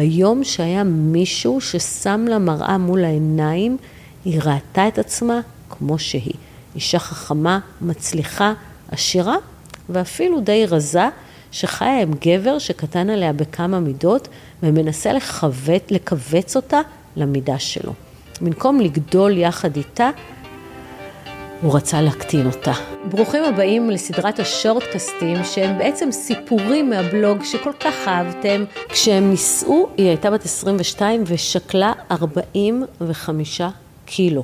ביום שהיה מישהו ששם לה מראה מול העיניים, היא ראתה את עצמה כמו שהיא. אישה חכמה, מצליחה, עשירה ואפילו די רזה, שחיה עם גבר שקטן עליה בכמה מידות ומנסה לכווץ, אותה למידה שלו. במקום לגדול יחד איתה, הוא רצה להקטין אותה. ברוכים הבאים לסדרת השורטקסטים שהם בעצם סיפורים מהבלוג שכל כך אהבתם. כשהם נישאו היא הייתה בת 22 ושקלה 45 קילו.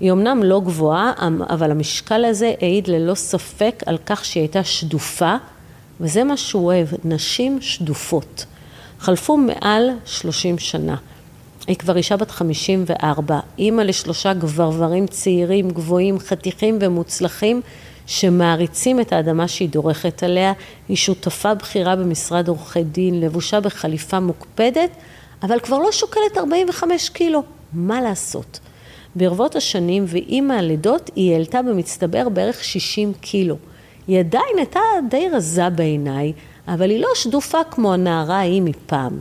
היא אמנם לא גבוהה, אבל המשקל הזה העיד ללא ספק על כך שהיא הייתה שדופה, וזה מה שהוא אוהב, נשים שדופות. חלפו מעל 30 שנה. היא כבר אישה בת 54, אימא לשלושה גברברים צעירים, גבוהים, חתיכים ומוצלחים, שמעריצים את האדמה שהיא דורכת עליה. היא שותפה בכירה במשרד עורכי דין, לבושה בחליפה מוקפדת, אבל כבר לא שוקלת 45 קילו. מה לעשות? ברבות השנים ועם הלידות היא העלתה במצטבר בערך 60 קילו. היא עדיין הייתה די רזה בעיניי, אבל היא לא שדופה כמו הנערה ההיא מפעם.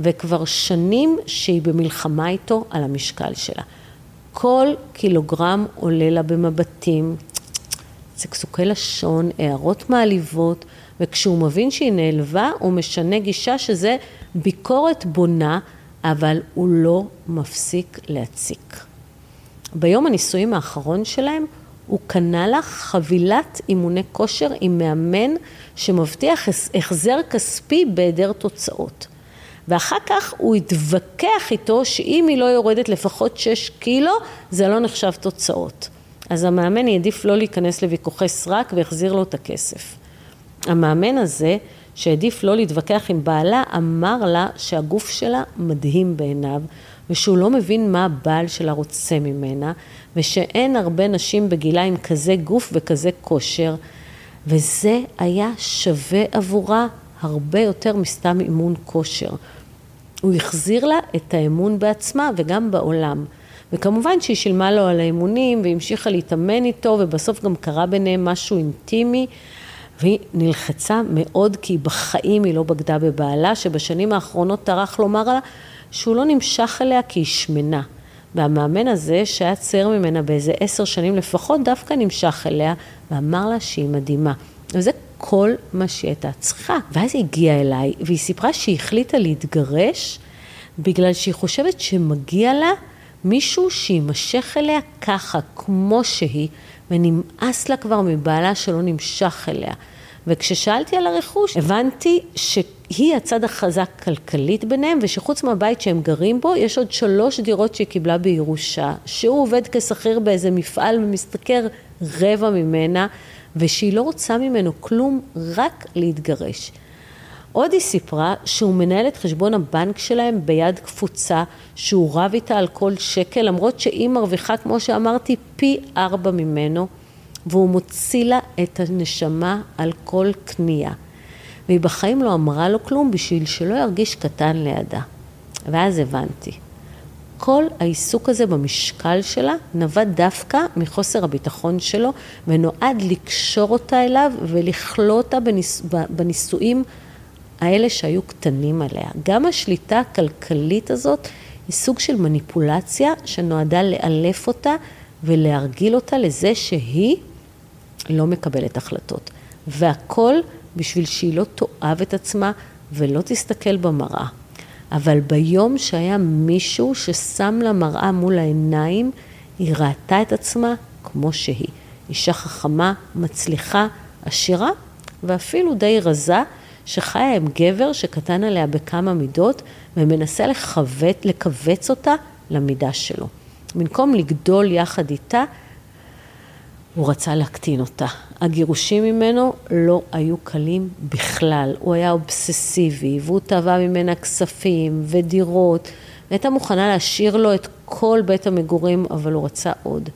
וכבר שנים שהיא במלחמה איתו על המשקל שלה. כל קילוגרם עולה לה במבטים, צקצוקי לשון, הערות מעליבות, וכשהוא מבין שהיא נעלבה, הוא משנה גישה שזה ביקורת בונה, אבל הוא לא מפסיק להציק. ביום הנישואים האחרון שלהם, הוא קנה לה חבילת אימוני כושר עם מאמן שמבטיח החזר כספי בהיעדר תוצאות. ואחר כך הוא התווכח איתו שאם היא לא יורדת לפחות 6 קילו, זה לא נחשב תוצאות. אז המאמן העדיף לא להיכנס לוויכוחי סרק והחזיר לו את הכסף. המאמן הזה, שהעדיף לא להתווכח עם בעלה, אמר לה שהגוף שלה מדהים בעיניו, ושהוא לא מבין מה הבעל שלה רוצה ממנה, ושאין הרבה נשים בגילה עם כזה גוף וכזה כושר, וזה היה שווה עבורה הרבה יותר מסתם אימון כושר. הוא החזיר לה את האמון בעצמה וגם בעולם. וכמובן שהיא שילמה לו על האימונים והמשיכה להתאמן איתו ובסוף גם קרה ביניהם משהו אינטימי והיא נלחצה מאוד כי בחיים היא לא בגדה בבעלה שבשנים האחרונות טרח לומר לה שהוא לא נמשך אליה כי היא שמנה. והמאמן הזה שהיה צעיר ממנה באיזה עשר שנים לפחות דווקא נמשך אליה ואמר לה שהיא מדהימה. וזה כל מה שהיא הייתה צריכה. ואז היא הגיעה אליי, והיא סיפרה שהיא החליטה להתגרש, בגלל שהיא חושבת שמגיע לה מישהו שיימשך אליה ככה, כמו שהיא, ונמאס לה כבר מבעלה שלא נמשך אליה. וכששאלתי על הרכוש, הבנתי שהיא הצד החזק כלכלית ביניהם, ושחוץ מהבית שהם גרים בו, יש עוד שלוש דירות שהיא קיבלה בירושה, שהוא עובד כשכיר באיזה מפעל ומשתכר רבע ממנה, ושהיא לא רוצה ממנו כלום, רק להתגרש. עוד היא סיפרה שהוא מנהל את חשבון הבנק שלהם ביד קפוצה, שהוא רב איתה על כל שקל, למרות שהיא מרוויחה, כמו שאמרתי, פי ארבע ממנו, והוא מוציא לה את הנשמה על כל קנייה. והיא בחיים לא אמרה לו כלום בשביל שלא ירגיש קטן לידה. ואז הבנתי. כל העיסוק הזה במשקל שלה נבע דווקא מחוסר הביטחון שלו ונועד לקשור אותה אליו ולכלוא אותה בניס... בנישואים האלה שהיו קטנים עליה. גם השליטה הכלכלית הזאת היא סוג של מניפולציה שנועדה לאלף אותה ולהרגיל אותה לזה שהיא לא מקבלת החלטות. והכל בשביל שהיא לא תאהב את עצמה ולא תסתכל במראה. אבל ביום שהיה מישהו ששם לה מראה מול העיניים, היא ראתה את עצמה כמו שהיא. אישה חכמה, מצליחה, עשירה ואפילו די רזה, שחיה עם גבר שקטן עליה בכמה מידות ומנסה לכווץ, אותה למידה שלו. במקום לגדול יחד איתה, הוא רצה להקטין אותה. הגירושים ממנו לא היו קלים בכלל. הוא היה אובססיבי, והוא תבע ממנה כספים ודירות, והייתה מוכנה להשאיר לו את כל בית המגורים, אבל הוא רצה עוד.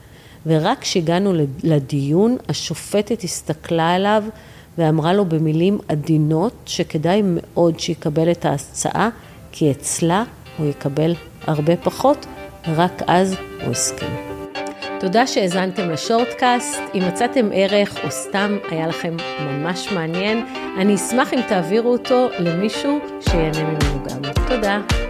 ורק כשהגענו לדיון, השופטת הסתכלה עליו ואמרה לו במילים עדינות שכדאי מאוד שיקבל את ההצעה, כי אצלה הוא יקבל הרבה פחות, רק אז הוא הסכים. תודה שהאזנתם לשורטקאסט. אם מצאתם ערך או סתם היה לכם ממש מעניין, אני אשמח אם תעבירו אותו למישהו שיהנה ממנו גם. תודה.